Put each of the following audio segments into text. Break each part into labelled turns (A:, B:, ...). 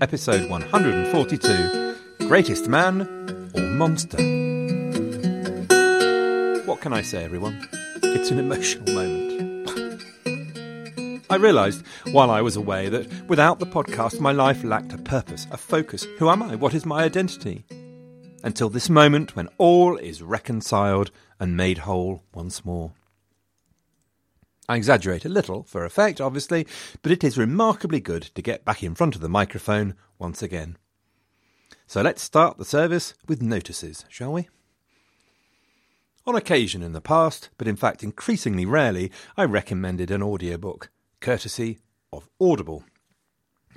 A: episode 142 Greatest Man or Monster? What can I say, everyone? It's an emotional moment. I realised while I was away that without the podcast, my life lacked a purpose, a focus. Who am I? What is my identity? Until this moment when all is reconciled and made whole once more. I exaggerate a little, for effect, obviously, but it is remarkably good to get back in front of the microphone once again. So let's start the service with notices, shall we? On occasion in the past, but in fact increasingly rarely, I recommended an audiobook, courtesy of Audible.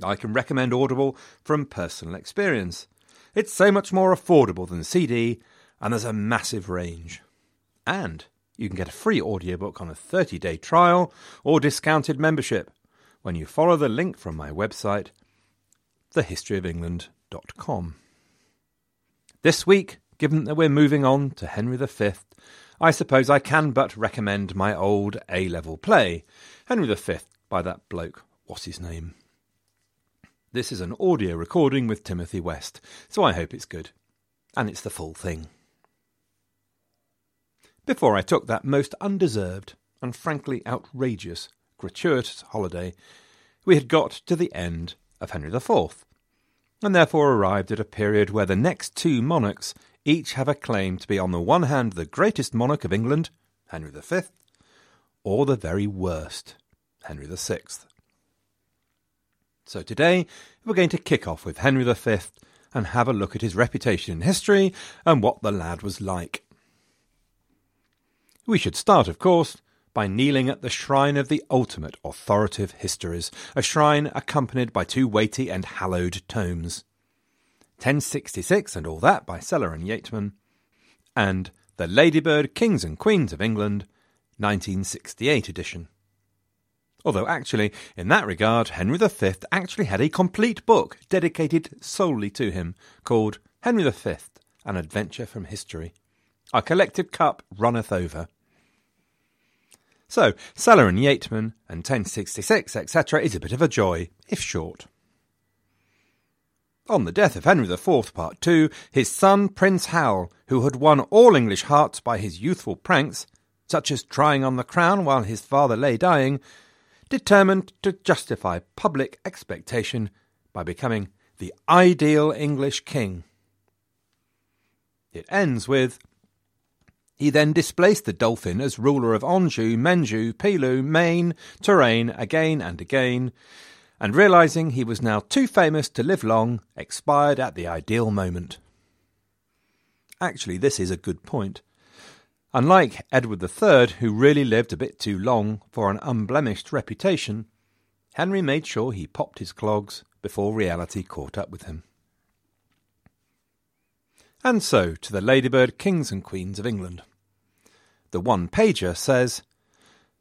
A: I can recommend Audible from personal experience. It's so much more affordable than CD, and there's a massive range. And you can get a free audiobook on a 30 day trial or discounted membership when you follow the link from my website, thehistoryofengland.com. This week, given that we're moving on to Henry V, I suppose I can but recommend my old A level play, Henry V, by that bloke. What's his name? This is an audio recording with Timothy West, so I hope it's good. And it's the full thing before I took that most undeserved and frankly outrageous gratuitous holiday, we had got to the end of Henry IV, and therefore arrived at a period where the next two monarchs each have a claim to be on the one hand the greatest monarch of England, Henry V, or the very worst, Henry VI. So today we're going to kick off with Henry V and have a look at his reputation in history and what the lad was like. We should start, of course, by kneeling at the shrine of the ultimate authoritative histories, a shrine accompanied by two weighty and hallowed tomes. 1066 and All That by Sellar and Yeatman, and The Ladybird Kings and Queens of England, 1968 edition. Although, actually, in that regard, Henry V actually had a complete book dedicated solely to him, called Henry V An Adventure from History. Our collective cup runneth over. So, Sellar and Yeatman and 1066, etc., is a bit of a joy, if short. On the death of Henry IV, Part 2, his son Prince Hal, who had won all English hearts by his youthful pranks, such as trying on the crown while his father lay dying, determined to justify public expectation by becoming the ideal English king. It ends with he then displaced the Dolphin as ruler of Anjou, Menjou, Pelou, Maine, Touraine again and again, and realizing he was now too famous to live long, expired at the ideal moment. Actually, this is a good point. Unlike Edward III, who really lived a bit too long for an unblemished reputation, Henry made sure he popped his clogs before reality caught up with him. And so to the Ladybird Kings and Queens of England. The one pager says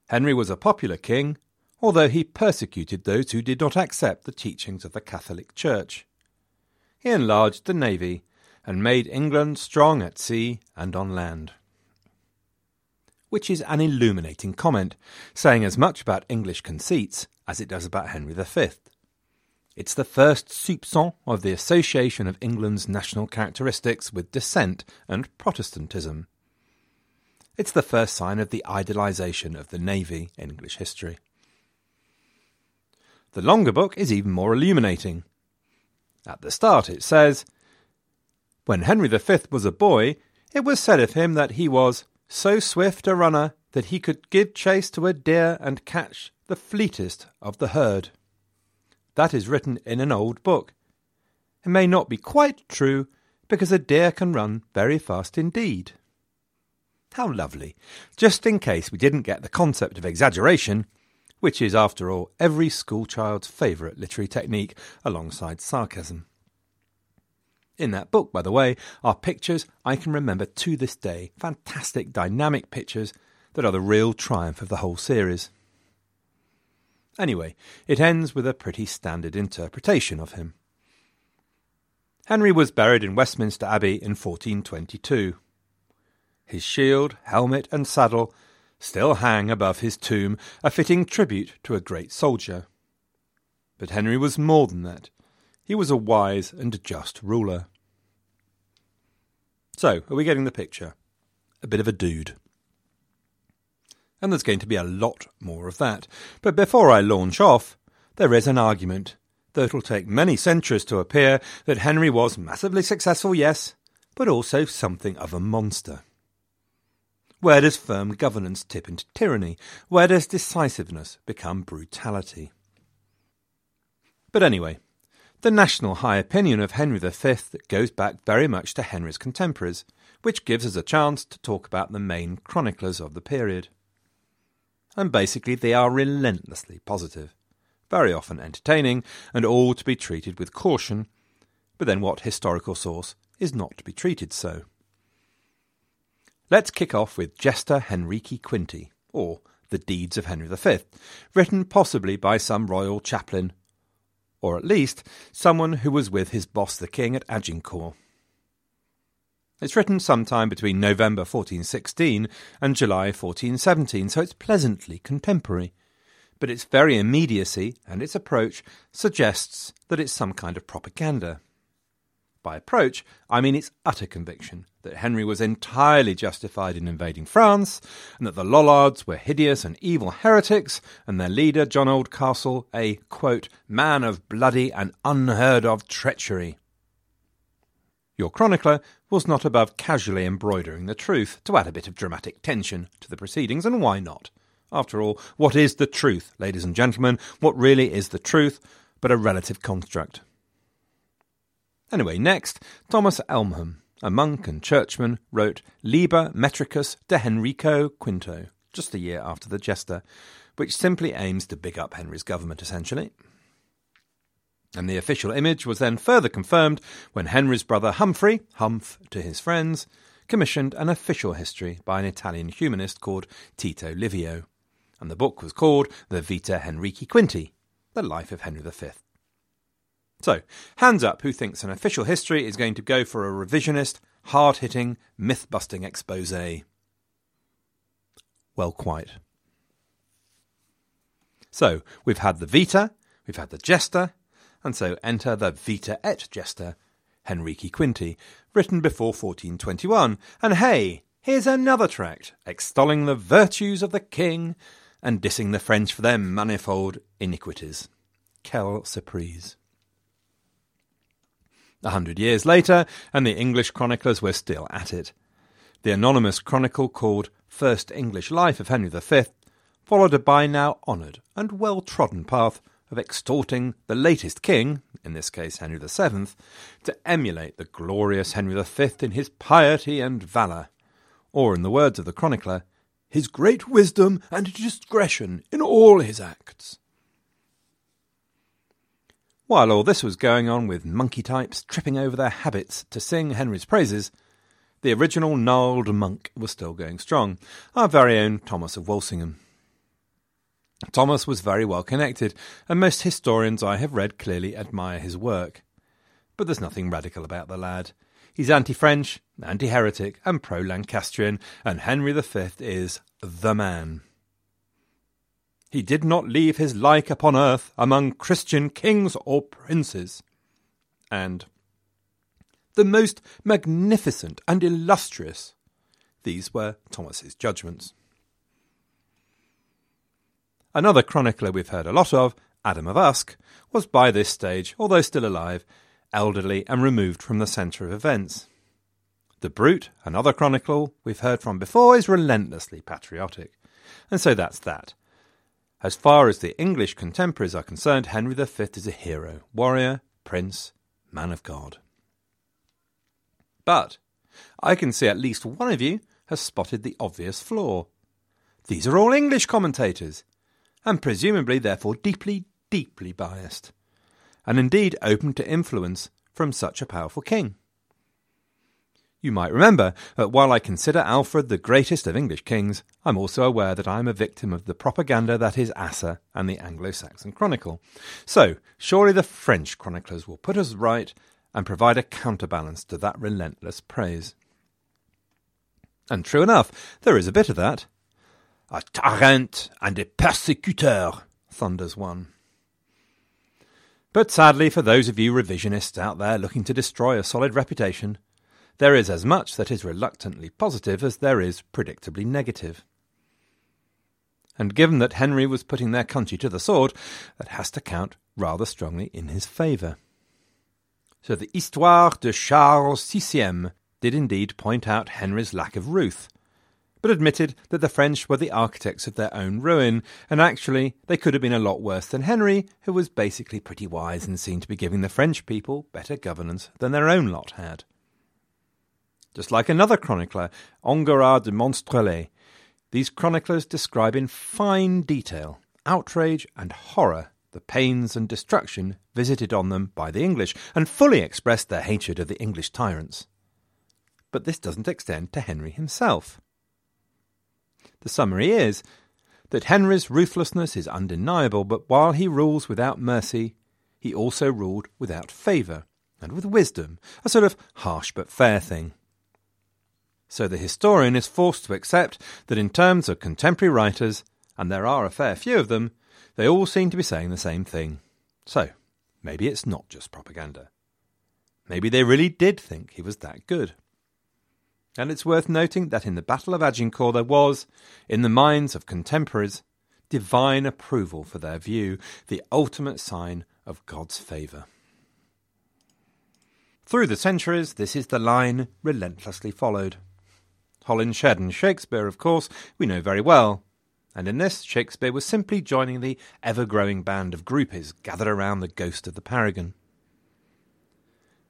A: Henry was a popular king, although he persecuted those who did not accept the teachings of the Catholic Church. He enlarged the navy and made England strong at sea and on land. Which is an illuminating comment, saying as much about English conceits as it does about Henry V. It's the first soupçon of the association of England's national characteristics with dissent and Protestantism. It's the first sign of the idealisation of the Navy in English history. The longer book is even more illuminating. At the start it says, When Henry V was a boy, it was said of him that he was so swift a runner that he could give chase to a deer and catch the fleetest of the herd. That is written in an old book. It may not be quite true, because a deer can run very fast indeed. How lovely. Just in case we didn't get the concept of exaggeration, which is, after all, every schoolchild's favourite literary technique alongside sarcasm. In that book, by the way, are pictures I can remember to this day, fantastic dynamic pictures that are the real triumph of the whole series. Anyway, it ends with a pretty standard interpretation of him. Henry was buried in Westminster Abbey in 1422. His shield, helmet, and saddle still hang above his tomb, a fitting tribute to a great soldier. But Henry was more than that. He was a wise and just ruler. So, are we getting the picture? A bit of a dude. And there's going to be a lot more of that. But before I launch off, there is an argument though it'll take many centuries to appear that Henry was massively successful, yes, but also something of a monster. Where does firm governance tip into tyranny? Where does decisiveness become brutality? But anyway, the national high opinion of Henry V goes back very much to Henry's contemporaries, which gives us a chance to talk about the main chroniclers of the period. And basically, they are relentlessly positive very often entertaining, and all to be treated with caution. But then what historical source is not to be treated so? Let's kick off with Gesta Henrici Quinti, or The Deeds of Henry V, written possibly by some royal chaplain, or at least someone who was with his boss the king at Agincourt. It's written sometime between November 1416 and July 1417, so it's pleasantly contemporary, but its very immediacy and its approach suggests that it's some kind of propaganda. By approach, I mean its utter conviction that Henry was entirely justified in invading France, and that the Lollards were hideous and evil heretics, and their leader, John Oldcastle, a, quote, man of bloody and unheard of treachery. Your chronicler was not above casually embroidering the truth to add a bit of dramatic tension to the proceedings, and why not? After all, what is the truth, ladies and gentlemen? What really is the truth but a relative construct? Anyway, next, Thomas Elmham, a monk and churchman, wrote Liber Metricus de Henrico Quinto, just a year after the Gesta, which simply aims to big up Henry's government, essentially. And the official image was then further confirmed when Henry's brother Humphrey, Humph to his friends, commissioned an official history by an Italian humanist called Tito Livio and the book was called The Vita Henrici Quinti, The Life of Henry V. So, hands up who thinks an official history is going to go for a revisionist, hard hitting, myth busting expose. Well, quite. So, we've had the Vita, we've had the Gesta, and so enter the Vita et Gesta, Henrici Quinti, written before 1421. And hey, here's another tract extolling the virtues of the king and dissing the French for their manifold iniquities. Quelle surprise. A hundred years later, and the English chroniclers were still at it. The anonymous chronicle called First English Life of Henry V followed a by now honoured and well trodden path of extorting the latest king, in this case Henry VII, to emulate the glorious Henry V in his piety and valour, or, in the words of the chronicler, his great wisdom and discretion in all his acts. While all this was going on with monkey types tripping over their habits to sing Henry's praises, the original gnarled monk was still going strong, our very own Thomas of Walsingham. Thomas was very well connected, and most historians I have read clearly admire his work. But there's nothing radical about the lad. He's anti French, anti heretic, and pro Lancastrian, and Henry V is the man. He did not leave his like upon earth among Christian kings or princes. And the most magnificent and illustrious. These were Thomas's judgments. Another chronicler we've heard a lot of, Adam of Usk, was by this stage, although still alive, elderly, and removed from the centre of events. The Brute, another chronicle we've heard from before, is relentlessly patriotic. And so that's that. As far as the English contemporaries are concerned, Henry V is a hero, warrior, prince, man of God. But I can see at least one of you has spotted the obvious flaw. These are all English commentators. And presumably therefore deeply, deeply biased, and indeed open to influence from such a powerful king. You might remember that while I consider Alfred the greatest of English kings, I'm also aware that I am a victim of the propaganda that is Asser and the Anglo Saxon Chronicle. So, surely the French chroniclers will put us right and provide a counterbalance to that relentless praise. And true enough, there is a bit of that. A tyrant and a persecutor, thunders one. But sadly, for those of you revisionists out there looking to destroy a solid reputation, there is as much that is reluctantly positive as there is predictably negative. And given that Henry was putting their country to the sword, that has to count rather strongly in his favour. So the Histoire de Charles VI did indeed point out Henry's lack of ruth, but admitted that the French were the architects of their own ruin, and actually they could have been a lot worse than Henry, who was basically pretty wise and seemed to be giving the French people better governance than their own lot had. Just like another chronicler, Enguerrand de Monstrelet, these chroniclers describe in fine detail outrage and horror the pains and destruction visited on them by the English, and fully express their hatred of the English tyrants. But this doesn't extend to Henry himself. The summary is that Henry's ruthlessness is undeniable, but while he rules without mercy, he also ruled without favour and with wisdom, a sort of harsh but fair thing. So the historian is forced to accept that in terms of contemporary writers, and there are a fair few of them, they all seem to be saying the same thing. So, maybe it's not just propaganda. Maybe they really did think he was that good. And it's worth noting that in the Battle of Agincourt there was, in the minds of contemporaries, divine approval for their view, the ultimate sign of God's favour. Through the centuries, this is the line relentlessly followed. Holinshed and Shakespeare, of course, we know very well. And in this, Shakespeare was simply joining the ever growing band of groupies gathered around the ghost of the paragon.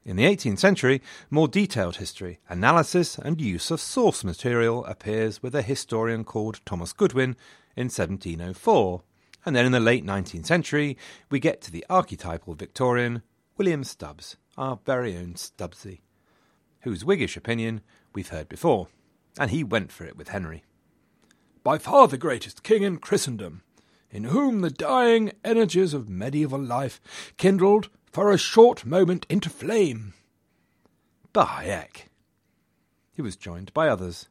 A: In the 18th century, more detailed history, analysis, and use of source material appears with a historian called Thomas Goodwin in 1704. And then in the late 19th century, we get to the archetypal Victorian William Stubbs, our very own Stubbsy, whose Whiggish opinion we've heard before and he went for it with Henry. By far the greatest king in Christendom, in whom the dying energies of medieval life kindled for a short moment into flame. Bayek. He was joined by others.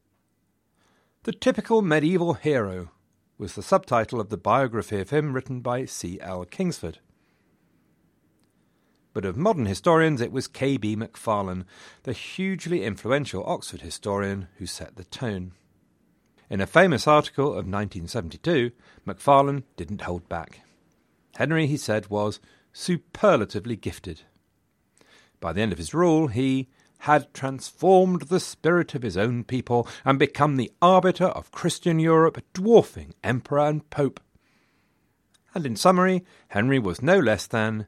A: The typical medieval hero was the subtitle of the biography of him written by C. L. Kingsford but of modern historians it was K.B. Macfarlane, the hugely influential Oxford historian who set the tone. In a famous article of 1972, Macfarlane didn't hold back. Henry, he said, was superlatively gifted. By the end of his rule, he had transformed the spirit of his own people and become the arbiter of Christian Europe, dwarfing emperor and pope. And in summary, Henry was no less than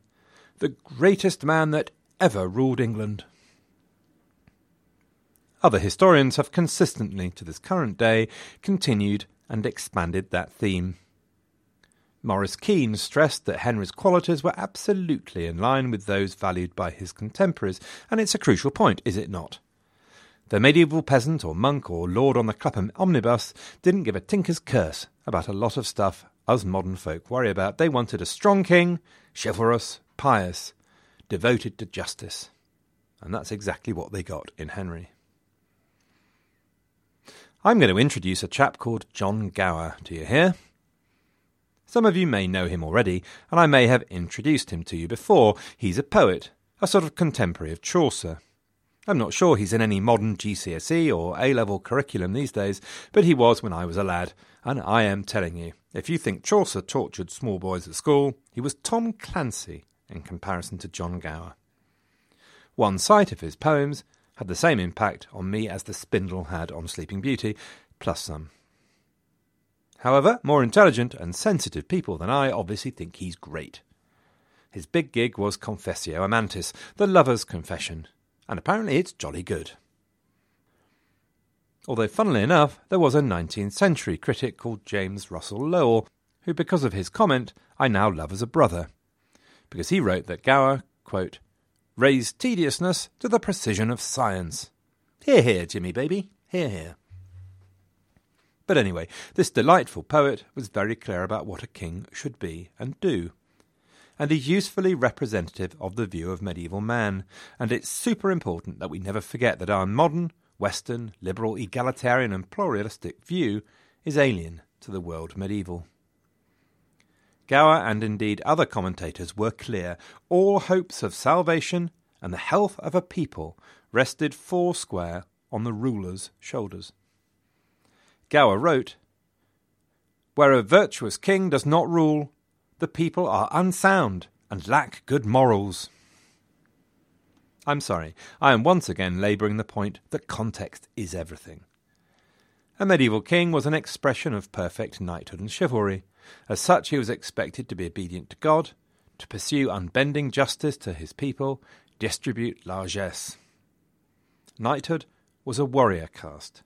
A: the greatest man that ever ruled England. Other historians have consistently, to this current day, continued and expanded that theme. Maurice Keen stressed that Henry's qualities were absolutely in line with those valued by his contemporaries, and it's a crucial point, is it not? The medieval peasant or monk or lord on the Clapham omnibus didn't give a tinker's curse about a lot of stuff us modern folk worry about. They wanted a strong king, chivalrous, pious, devoted to justice. And that's exactly what they got in Henry. I'm going to introduce a chap called John Gower to you here. Some of you may know him already, and I may have introduced him to you before. He's a poet, a sort of contemporary of Chaucer. I'm not sure he's in any modern GCSE or A level curriculum these days, but he was when I was a lad, and I am telling you, if you think Chaucer tortured small boys at school, he was Tom Clancy in comparison to John Gower. One sight of his poems had the same impact on me as the spindle had on Sleeping Beauty, plus some. However, more intelligent and sensitive people than I obviously think he's great. His big gig was Confessio Amantis, the lover's confession, and apparently it's jolly good. Although, funnily enough, there was a 19th century critic called James Russell Lowell who, because of his comment, I now love as a brother, because he wrote that Gower, quote, raised tediousness to the precision of science. Hear, hear, Jimmy baby, hear, hear. But anyway, this delightful poet was very clear about what a king should be and do. And he's usefully representative of the view of medieval man, and it's super important that we never forget that our modern, Western, liberal, egalitarian, and pluralistic view is alien to the world medieval. Gower and indeed other commentators were clear all hopes of salvation and the health of a people rested foursquare on the ruler's shoulders. Gower wrote, Where a virtuous king does not rule, the people are unsound and lack good morals. I'm sorry, I am once again labouring the point that context is everything. A medieval king was an expression of perfect knighthood and chivalry. As such, he was expected to be obedient to God, to pursue unbending justice to his people, distribute largesse. Knighthood was a warrior caste.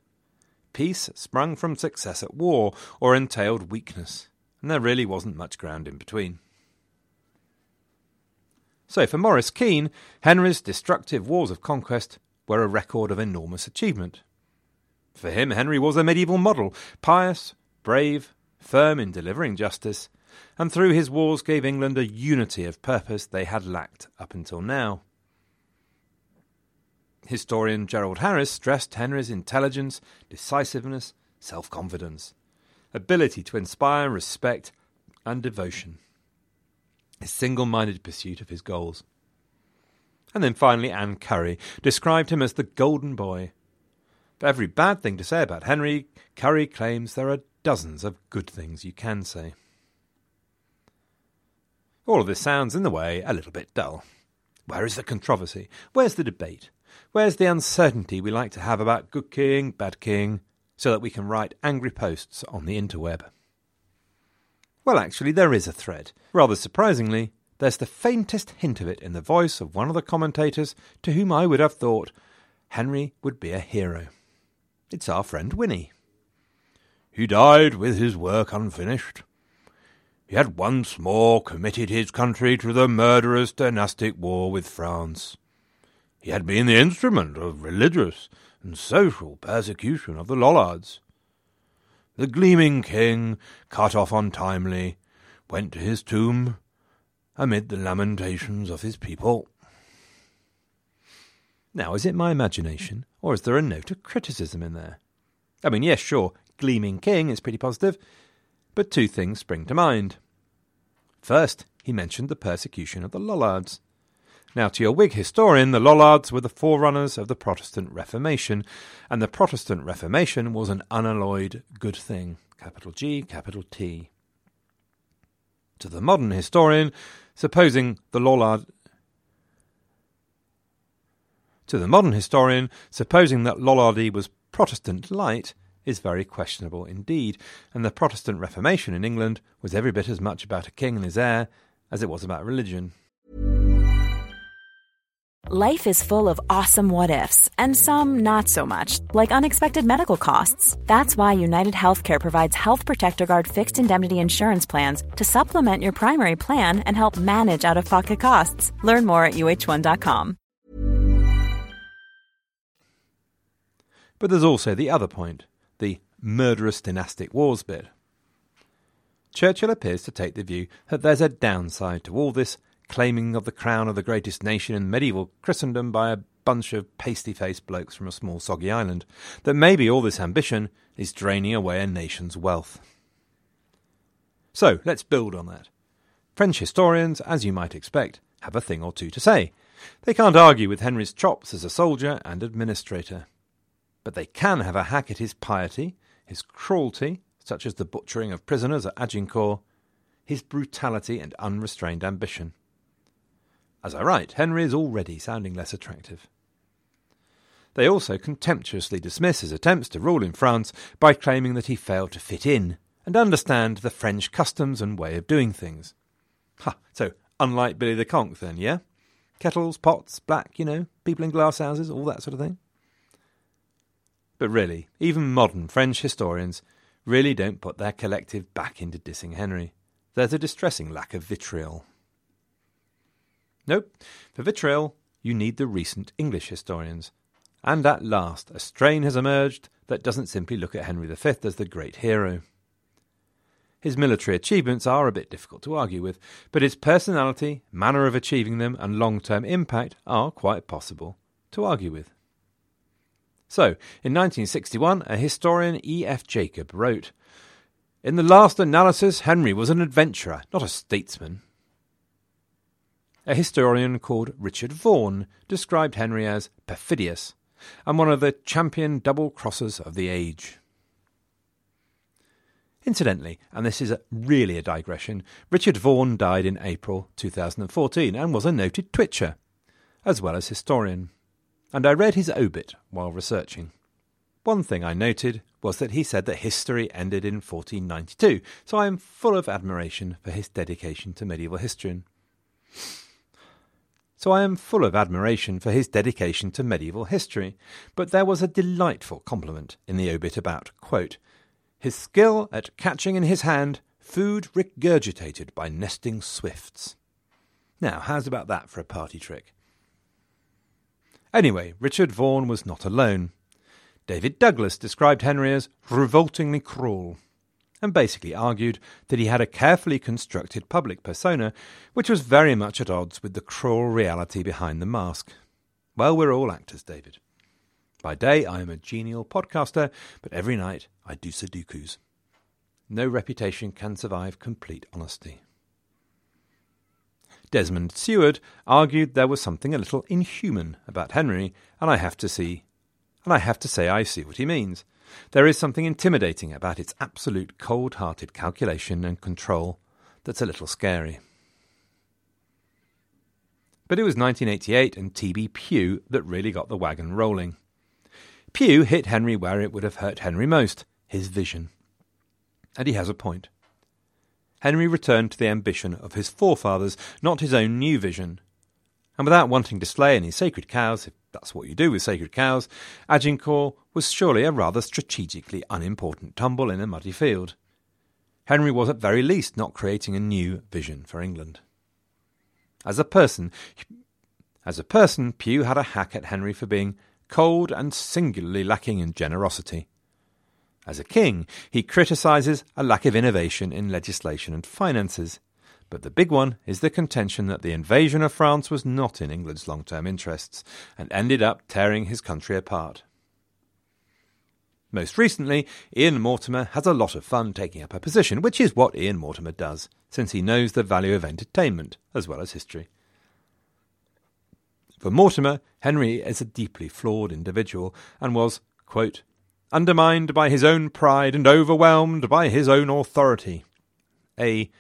A: Peace sprung from success at war or entailed weakness, and there really wasn't much ground in between. So, for Maurice Keen, Henry's destructive wars of conquest were a record of enormous achievement. For him, Henry was a medieval model, pious, brave, firm in delivering justice, and through his wars gave England a unity of purpose they had lacked up until now. Historian Gerald Harriss stressed Henry's intelligence, decisiveness, self confidence, ability to inspire respect and devotion, his single minded pursuit of his goals. And then finally, Anne Curry described him as the golden boy. For every bad thing to say about Henry, Curry claims there are dozens of good things you can say. All of this sounds, in the way, a little bit dull. Where is the controversy? Where's the debate? Where's the uncertainty we like to have about good king, bad king, so that we can write angry posts on the interweb? Well, actually, there is a thread. Rather surprisingly, there's the faintest hint of it in the voice of one of the commentators to whom I would have thought Henry would be a hero. It's our friend Winnie. He died with his work unfinished. He had once more committed his country to the murderous dynastic war with France. He had been the instrument of religious and social persecution of the Lollards. The gleaming king, cut off untimely, went to his tomb amid the lamentations of his people. Now, is it my imagination, or is there a note of criticism in there? I mean, yes, sure, Gleaming King is pretty positive, but two things spring to mind. First, he mentioned the persecution of the Lollards. Now, to your Whig historian, the Lollards were the forerunners of the Protestant Reformation, and the Protestant Reformation was an unalloyed good thing. Capital G, capital T. To the modern historian, supposing the Lollard to the modern historian, supposing that Lollardy was Protestant light is very questionable indeed, and the Protestant Reformation in England was every bit as much about a king and his heir as it was about religion.
B: Life is full of awesome what ifs, and some not so much, like unexpected medical costs. That's why United Healthcare provides Health Protector Guard fixed indemnity insurance plans to supplement your primary plan and help manage out of pocket costs. Learn more at uh1.com.
A: But there's also the other point the murderous dynastic wars bit. Churchill appears to take the view that there's a downside to all this claiming of the crown of the greatest nation in medieval Christendom by a bunch of pasty faced blokes from a small soggy island, that maybe all this ambition is draining away a nation's wealth. So let's build on that. French historians, as you might expect, have a thing or two to say. They can't argue with Henry's chops as a soldier and administrator but they can have a hack at his piety, his cruelty, such as the butchering of prisoners at Agincourt, his brutality and unrestrained ambition. As I write, Henry is already sounding less attractive. They also contemptuously dismiss his attempts to rule in France by claiming that he failed to fit in and understand the French customs and way of doing things. Ha, so unlike Billy the Conk then, yeah? Kettles, pots, black, you know, people in glass houses, all that sort of thing. But really, even modern French historians really don't put their collective back into dissing Henry. There's a distressing lack of vitriol. Nope, for vitriol, you need the recent English historians. And at last, a strain has emerged that doesn't simply look at Henry V as the great hero. His military achievements are a bit difficult to argue with, but his personality, manner of achieving them, and long term impact are quite possible to argue with. So, in 1961, a historian, E.F. Jacob, wrote In the last analysis, Henry was an adventurer, not a statesman. A historian called Richard Vaughan described Henry as perfidious and one of the champion double crossers of the age. Incidentally, and this is a, really a digression, Richard Vaughan died in April 2014 and was a noted twitcher, as well as historian. And I read his obit while researching. One thing I noted was that he said that history ended in 1492, so I am full of admiration for his dedication to medieval history. So I am full of admiration for his dedication to medieval history, but there was a delightful compliment in the obit about, quote, his skill at catching in his hand food regurgitated by nesting swifts. Now, how's about that for a party trick? Anyway, Richard Vaughan was not alone. David Douglas described Henry as revoltingly cruel, and basically argued that he had a carefully constructed public persona which was very much at odds with the cruel reality behind the mask. Well, we're all actors, David. By day, I am a genial podcaster, but every night I do Sudokus. No reputation can survive complete honesty. Desmond Seward argued there was something a little inhuman about Henry, and I have to see, and I have to say I see what he means. There is something intimidating about its absolute cold-hearted calculation and control that's a little scary. But it was 1988 and T.B. Pugh that really got the wagon rolling. Pugh hit Henry where it would have hurt Henry most his vision. And he has a point. Henry returned to the ambition of his forefathers, not his own new vision. And without wanting to slay any sacred cows, if that's what you do with sacred cows, Agincourt was surely a rather strategically unimportant tumble in a muddy field. Henry was at very least not creating a new vision for England. As a person, as a person, Pugh had a hack at Henry for being cold and singularly lacking in generosity. As a king, he criticises a lack of innovation in legislation and finances. But the big one is the contention that the invasion of France was not in England's long term interests and ended up tearing his country apart. Most recently, Ian Mortimer has a lot of fun taking up a position, which is what Ian Mortimer does, since he knows the value of entertainment as well as history. For Mortimer, Henry is a deeply flawed individual and was, quote, undermined by his own pride and overwhelmed by his own authority. A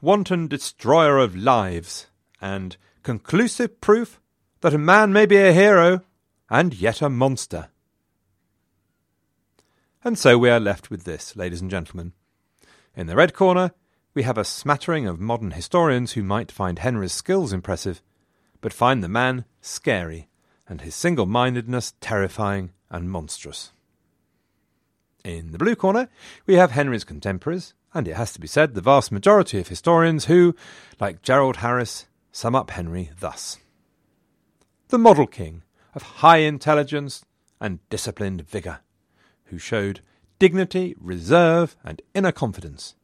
A: wanton destroyer of lives, and conclusive proof that a man may be a hero and yet a monster. And so we are left with this, ladies and gentlemen. In the red corner, we have a smattering of modern historians who might find Henry's skills impressive, but find the man scary and his single mindedness terrifying and monstrous. In the blue corner, we have Henry's contemporaries, and it has to be said, the vast majority of historians who, like Gerald Harriss, sum up Henry thus The model king of high intelligence and disciplined vigour, who showed dignity, reserve, and inner confidence,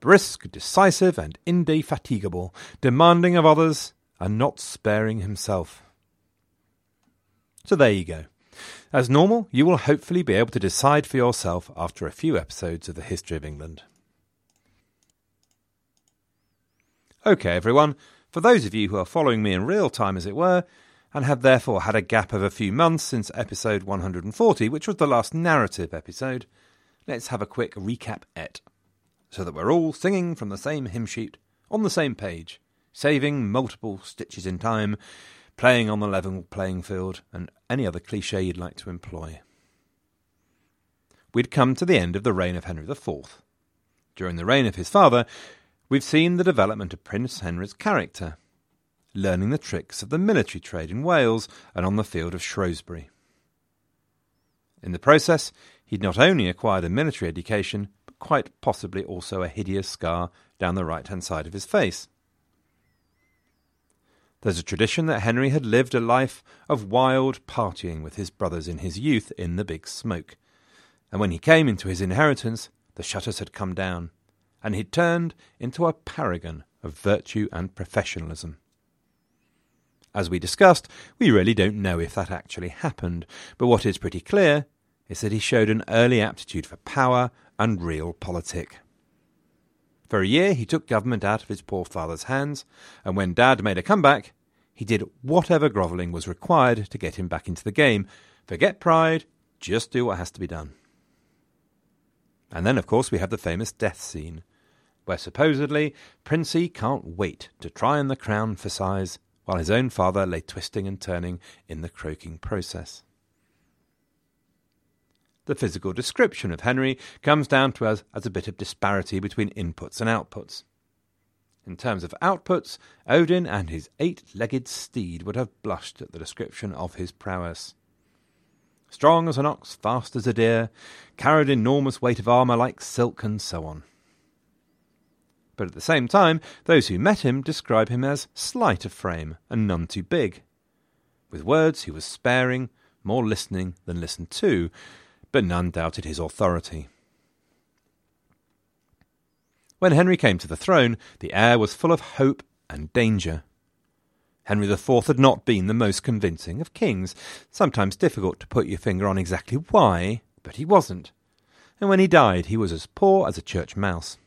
A: brisk, decisive, and indefatigable, demanding of others, and not sparing himself. So there you go. As normal, you will hopefully be able to decide for yourself after a few episodes of the History of England. Okay, everyone, for those of you who are following me in real time, as it were, and have therefore had a gap of a few months since episode 140, which was the last narrative episode, let's have a quick recap et, so that we're all singing from the same hymn sheet, on the same page, saving multiple stitches in time, playing on the level playing field, and any other cliche you'd like to employ. We'd come to the end of the reign of Henry IV. During the reign of his father, we've seen the development of Prince Henry's character, learning the tricks of the military trade in Wales and on the field of Shrewsbury. In the process, he'd not only acquired a military education, but quite possibly also a hideous scar down the right hand side of his face. There's a tradition that Henry had lived a life of wild partying with his brothers in his youth in the Big Smoke, and when he came into his inheritance, the shutters had come down, and he'd turned into a paragon of virtue and professionalism. As we discussed, we really don't know if that actually happened, but what is pretty clear is that he showed an early aptitude for power and realpolitik. For a year he took government out of his poor father's hands, and when Dad made a comeback, he did whatever grovelling was required to get him back into the game. Forget pride, just do what has to be done. And then, of course, we have the famous death scene, where supposedly Princey can't wait to try on the crown for size, while his own father lay twisting and turning in the croaking process. The physical description of Henry comes down to us as a bit of disparity between inputs and outputs. In terms of outputs, Odin and his eight legged steed would have blushed at the description of his prowess. Strong as an ox, fast as a deer, carried enormous weight of armour like silk, and so on. But at the same time, those who met him describe him as slight of frame and none too big. With words he was sparing, more listening than listened to, but none doubted his authority. When Henry came to the throne, the air was full of hope and danger. Henry IV had not been the most convincing of kings, sometimes difficult to put your finger on exactly why, but he wasn't. And when he died, he was as poor as a church mouse.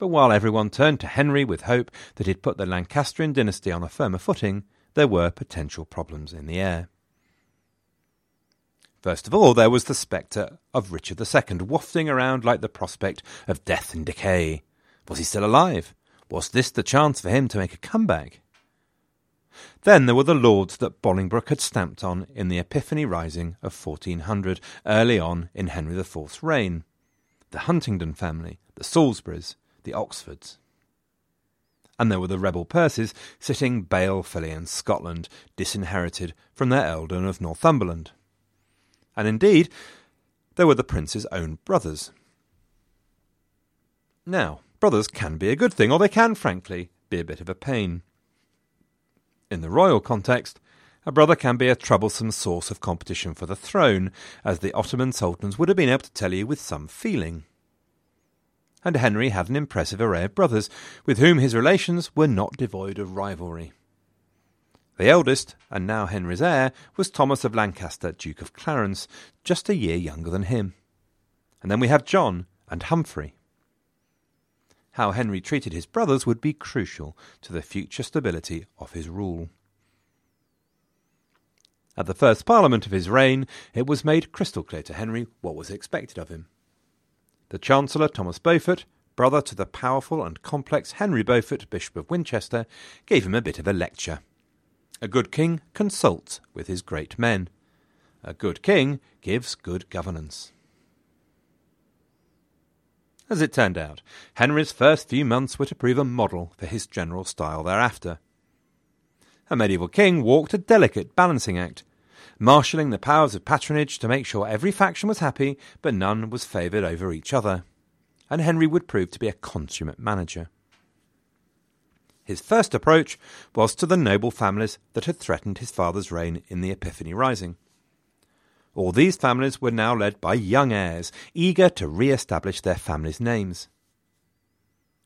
A: But while everyone turned to Henry with hope that he'd put the Lancastrian dynasty on a firmer footing, there were potential problems in the air. First of all, there was the spectre of Richard II wafting around like the prospect of death and decay. Was he still alive? Was this the chance for him to make a comeback? Then there were the lords that Bolingbroke had stamped on in the Epiphany Rising of 1400, early on in Henry IV's reign. The Huntingdon family, the Salisburys, the Oxfords. And there were the rebel Percys sitting balefully in Scotland, disinherited from their earldom of Northumberland and indeed, there were the prince's own brothers. Now, brothers can be a good thing, or they can, frankly, be a bit of a pain. In the royal context, a brother can be a troublesome source of competition for the throne, as the Ottoman sultans would have been able to tell you with some feeling. And Henry had an impressive array of brothers, with whom his relations were not devoid of rivalry. The eldest, and now Henry's heir, was Thomas of Lancaster, Duke of Clarence, just a year younger than him. And then we have John and Humphrey. How Henry treated his brothers would be crucial to the future stability of his rule. At the first Parliament of his reign, it was made crystal clear to Henry what was expected of him. The Chancellor, Thomas Beaufort, brother to the powerful and complex Henry Beaufort, Bishop of Winchester, gave him a bit of a lecture. A good king consults with his great men. A good king gives good governance. As it turned out, Henry's first few months were to prove a model for his general style thereafter. A medieval king walked a delicate balancing act, marshalling the powers of patronage to make sure every faction was happy, but none was favoured over each other. And Henry would prove to be a consummate manager. His first approach was to the noble families that had threatened his father's reign in the Epiphany Rising. All these families were now led by young heirs, eager to re establish their families' names.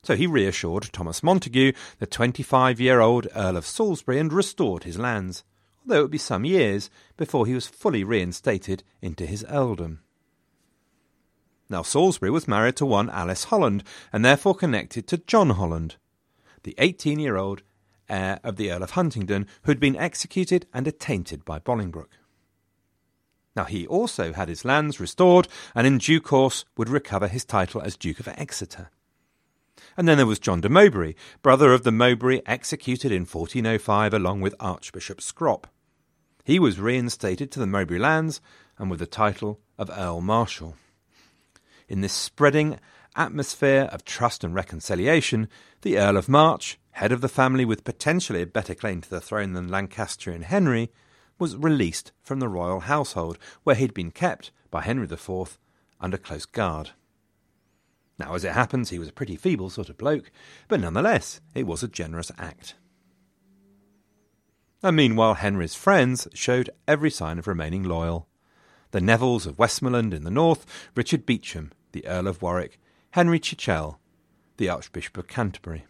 A: So he reassured Thomas Montague, the twenty five year old Earl of Salisbury, and restored his lands, although it would be some years before he was fully reinstated into his earldom. Now Salisbury was married to one Alice Holland, and therefore connected to John Holland, the 18 year old heir of the Earl of Huntingdon, who had been executed and attainted by Bolingbroke. Now he also had his lands restored, and in due course would recover his title as Duke of Exeter. And then there was John de Mowbray, brother of the Mowbray executed in 1405 along with Archbishop Scrope. He was reinstated to the Mowbray lands and with the title of Earl Marshal. In this spreading atmosphere of trust and reconciliation, the Earl of March, head of the family with potentially a better claim to the throne than Lancastrian Henry, was released from the royal household, where he'd been kept by Henry IV under close guard. Now, as it happens, he was a pretty feeble sort of bloke, but nonetheless, it was a generous act. And meanwhile, Henry's friends showed every sign of remaining loyal. The Nevilles of Westmoreland in the north, Richard Beauchamp, the Earl of Warwick, Henry Chichele, the Archbishop of Canterbury.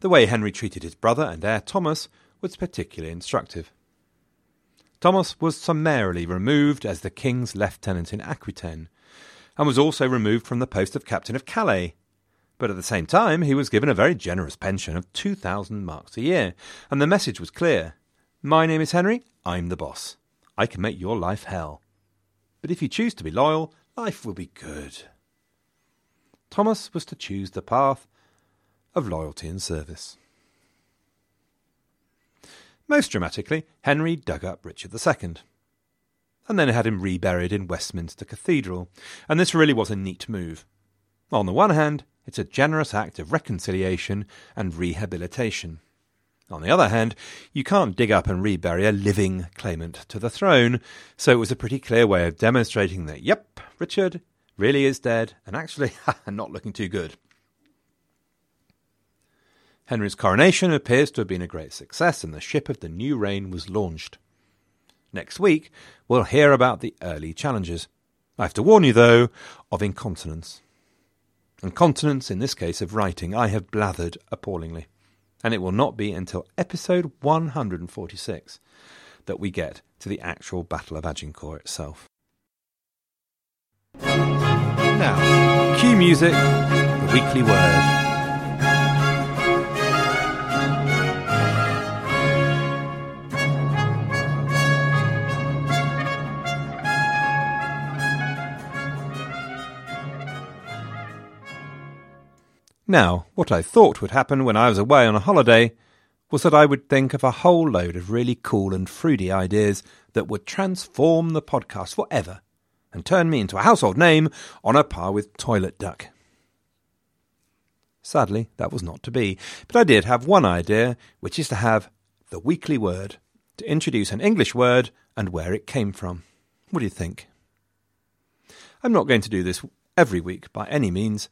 A: The way Henry treated his brother and heir Thomas was particularly instructive. Thomas was summarily removed as the king's lieutenant in Aquitaine, and was also removed from the post of captain of Calais. But at the same time, he was given a very generous pension of 2,000 marks a year, and the message was clear My name is Henry, I'm the boss. I can make your life hell. But if you choose to be loyal, life will be good. Thomas was to choose the path of loyalty and service. Most dramatically, Henry dug up Richard II, and then had him reburied in Westminster Cathedral, and this really was a neat move. On the one hand, it's a generous act of reconciliation and rehabilitation. On the other hand, you can't dig up and rebury a living claimant to the throne, so it was a pretty clear way of demonstrating that, yep, Richard really is dead, and actually not looking too good. Henry's coronation appears to have been a great success, and the ship of the new reign was launched. Next week, we'll hear about the early challenges. I have to warn you, though, of incontinence. Incontinence, in this case of writing, I have blathered appallingly, and it will not be until episode 146 that we get to the actual Battle of Agincourt itself. Now, cue music, the weekly word. Now, what I thought would happen when I was away on a holiday was that I would think of a whole load of really cool and fruity ideas that would transform the podcast forever and turn me into a household name on a par with Toilet Duck. Sadly, that was not to be, but I did have one idea, which is to have the weekly word, to introduce an English word and where it came from. What do you think? I'm not going to do this every week by any means,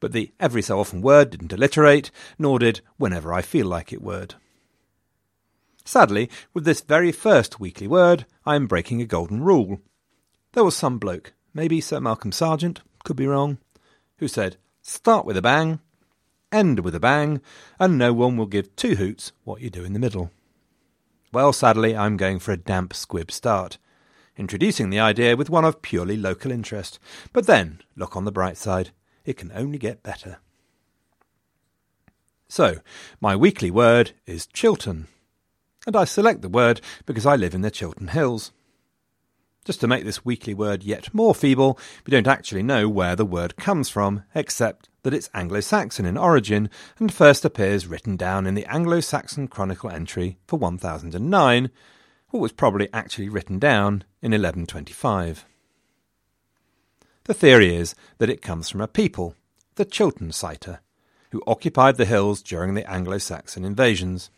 A: but the every so often word didn't alliterate, nor did whenever I feel like it word. Sadly, with this very first weekly word, I am breaking a golden rule. There was some bloke, maybe Sir Malcolm Sargent, could be wrong, who said, start with a bang, end with a bang, and no one will give two hoots what you do in the middle. Well, sadly, I'm going for a damp squib start, introducing the idea with one of purely local interest. But then, look on the bright side. It can only get better. So, my weekly word is Chiltern, and I select the word because I live in the Chiltern Hills. Just to make this weekly word yet more feeble, we don't actually know where the word comes from, except that it's Anglo Saxon in origin and first appears written down in the Anglo Saxon Chronicle entry for 1009, what was probably actually written down in 1125. The theory is that it comes from a people, the Chiltern Citer, who occupied the hills during the Anglo Saxon invasions.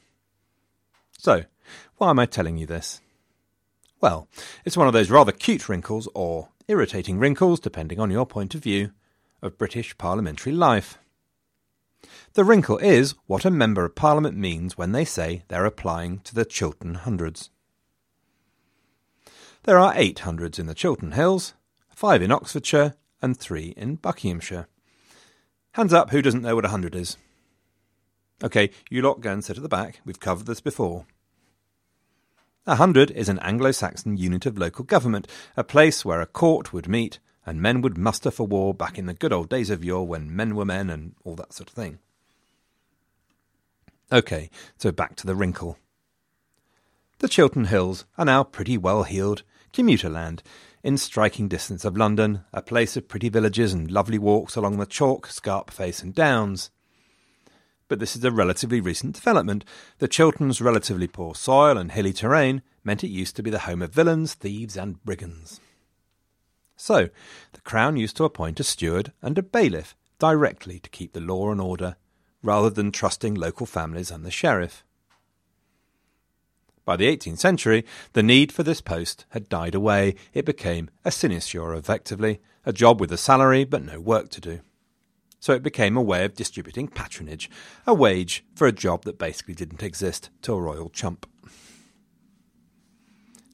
A: So, why am I telling you this? Well, it's one of those rather cute wrinkles, or irritating wrinkles, depending on your point of view, of British parliamentary life. The wrinkle is what a Member of Parliament means when they say they're applying to the Chiltern Hundreds. There are eight hundreds in the Chiltern Hills, five in Oxfordshire, and three in Buckinghamshire. Hands up who doesn't know what a hundred is. OK, you lot go and sit at the back. We've covered this before. A hundred is an Anglo Saxon unit of local government, a place where a court would meet and men would muster for war back in the good old days of yore when men were men and all that sort of thing. OK, so back to the wrinkle. The Chiltern Hills are now pretty well heeled commuter land, in striking distance of London, a place of pretty villages and lovely walks along the chalk, scarp face, and downs. But this is a relatively recent development. The Chilterns' relatively poor soil and hilly terrain meant it used to be the home of villains, thieves, and brigands. So, the Crown used to appoint a steward and a bailiff directly to keep the law and order, rather than trusting local families and the sheriff. By the 18th century, the need for this post had died away. It became a sinecure, effectively, a job with a salary but no work to do. So it became a way of distributing patronage, a wage for a job that basically didn't exist to a royal chump.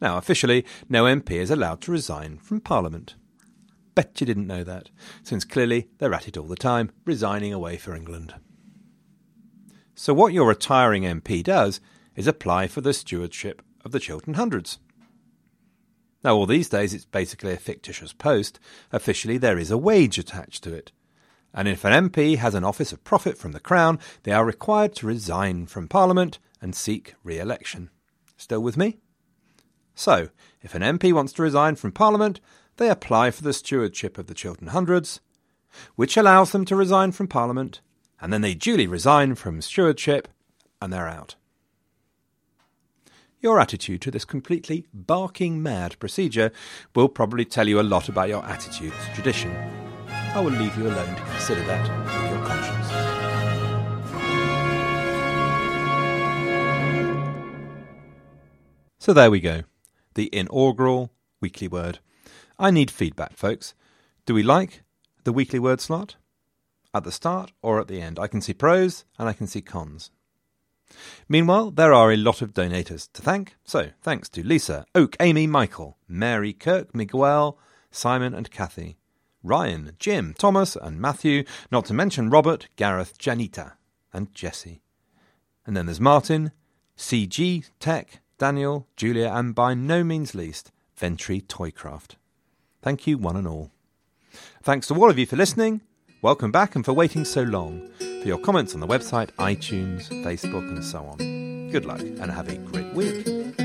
A: Now, officially, no MP is allowed to resign from Parliament. Bet you didn't know that, since clearly they're at it all the time, resigning away for England. So, what your retiring MP does is apply for the stewardship of the Chiltern Hundreds. Now, all these days it's basically a fictitious post. Officially, there is a wage attached to it. And if an MP has an office of profit from the Crown, they are required to resign from Parliament and seek re election. Still with me? So, if an MP wants to resign from Parliament, they apply for the stewardship of the Chiltern Hundreds, which allows them to resign from Parliament, and then they duly resign from stewardship, and they're out. Your attitude to this completely barking mad procedure will probably tell you a lot about your attitude to tradition. I will leave you alone to consider that with your conscience. So there we go the inaugural weekly word. I need feedback, folks. Do we like the weekly word slot? At the start or at the end? I can see pros and I can see cons. Meanwhile, there are a lot of donators to thank, so thanks to Lisa, Oak, Amy, Michael, Mary, Kirk, Miguel, Simon, and Kathy, Ryan, Jim, Thomas, and Matthew, not to mention Robert, Gareth, Janita, and Jesse. And then there's Martin, CG, Tech, Daniel, Julia, and by no means least, Ventry Toycraft. Thank you, one and all. Thanks to all of you for listening. Welcome back and for waiting so long. For your comments on the website, iTunes, Facebook, and so on. Good luck and have a great week.